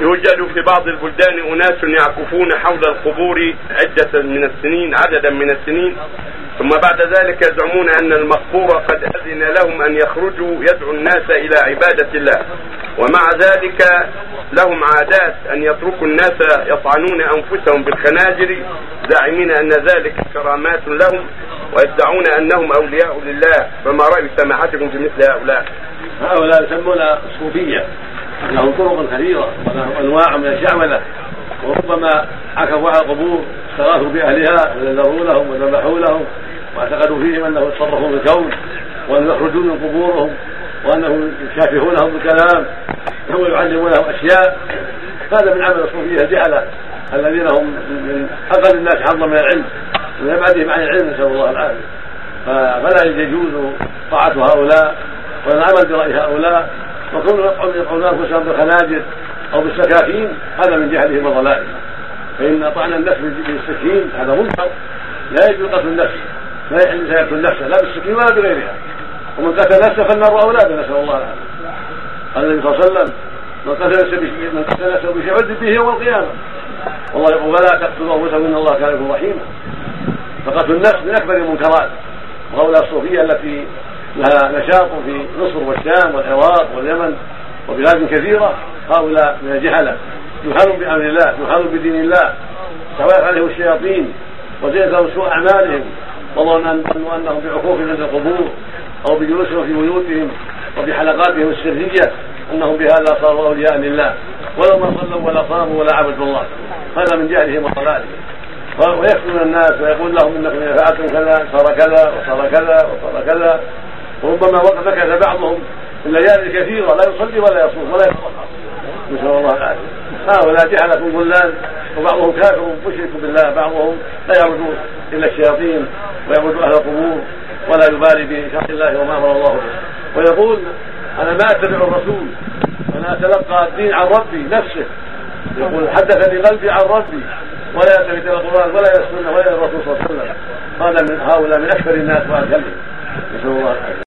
يوجد في بعض البلدان أناس يعكفون حول القبور عدة من السنين عددا من السنين. ثم بعد ذلك يزعمون أن المقبور قد أذن لهم أن يخرجوا يدعو الناس إلى عبادة الله. ومع ذلك لهم عادات أن يتركوا الناس يطعنون أنفسهم بالخناجر زاعمين أن ذلك كرامات لهم ويدعون أنهم أولياء لله. فما رأي سماحتكم في مثل هؤلاء؟ هؤلاء يسمون الصوفية لهم طرق كثيرة ولهم أنواع من الشعوذة وربما عكفوا على القبور استغاثوا بأهلها ونذروا لهم وذبحوا لهم واعتقدوا فيهم أنه يتصرفون في الكون وأن يخرجون من قبورهم وأنه يشافهونهم بالكلام ويعلمونهم أشياء. هذا من عمل الصوفية الجهلة الذين هم من أقل الناس حظا من العلم من أبعدهم عن العلم نسأل الله العافية. فلا يجوز طاعة هؤلاء ولا العمل برأي هؤلاء. وكونهم يطعنون أنفسهم بالخناجر أو بالسكاكين هذا من جهلهم وضلالهم فإن طعن النفس بالسكين هذا منكر. لا يجوز قتل النفس. لا يحل الانسان يقتل نفسه. لا بالسكين ولا بغيرها. ومن قتل نفسه فالنار اولاده نسأل الله العافية. قال النبي صلى الله عليه وسلم من قتل نفسه من قتل نفسه بشيء عذب به يوم القيامة. والله يقول فلا تقتلوا أنفسكم إن الله كان بكم رحيما. فقتل النفس من أكبر المنكرات. وهؤلاء الصوفية التي لها نشاط في مصر والشام والعراق واليمن وبلاد كثيرة هؤلاء من الجهلة. يخالون بأمر الله يخالون بدين الله سواء عليهم الشياطين وزينت سوء أعمالهم وظنوا أنهم بعكوف عند القبور أو بجلوسهم في بيوتهم وبحلقاتهم السرية أنهم بهذا صاروا اولياء لله ولو ما صلوا ولا صاموا ولا عبدوا الله. هذا من جهلهم وضلالهم. ويفتن الناس ويقول لهم إنكم إذا فعلتم كذا صار كذا وصار كذا وصار كذا. وربما مكث بعضهم. الليالي الكثيره لا يصلي ولا يصوم ولا يتطهر نسأل الله العافية. هؤلاء جهلة ضلال وبعضهم كافر مشرك بالله بعضهم لا يعبد إلا الشياطين ويعبد أهل القبور ولا يبالي بشرع الله وما أمر الله به. ويقول أنا ما أتبع الرسول. أنا أتلقى الدين عن ربي نفسه. يقول حدثني قلبي عن ربي. ولا يلتفت إلى القرآن ولا إلى السنة ولا إلى الرسول صلى الله عليه وسلم. هذا من هؤلاء من أكثر الناس واكلهم نسأل الله العافية.